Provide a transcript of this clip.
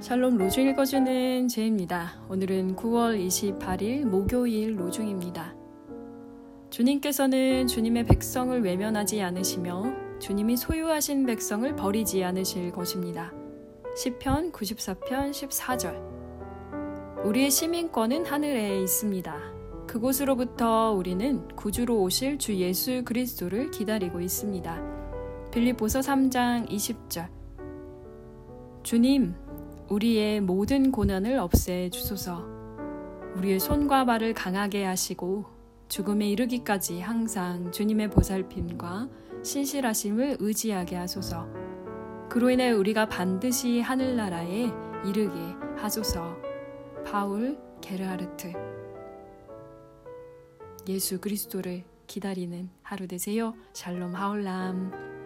샬롬 로중 읽어주는 제입니다. 오늘은 9월 28일 목요일 로중입니다. 주님께서는 주님의 백성을 외면하지 않으시며 주님이 소유하신 백성을 버리지 않으실 것입니다. 시편 94편 14절 우리의 시민권은 하늘에 있습니다. 그곳으로부터 우리는 구주로 오실 주 예수 그리스도를 기다리고 있습니다. 빌립보서 3장 20절 주님, 우리의 모든 고난을 없애 주소서. 우리의 손과 발을 강하게 하시고 죽음에 이르기까지 항상 주님의 보살핌과 신실하심을 의지하게 하소서. 그로 인해 우리가 반드시 하늘나라에 이르게 하소서. 파울 게르하르트 예수 그리스도를 기다리는 하루 되세요. 샬롬 하울람.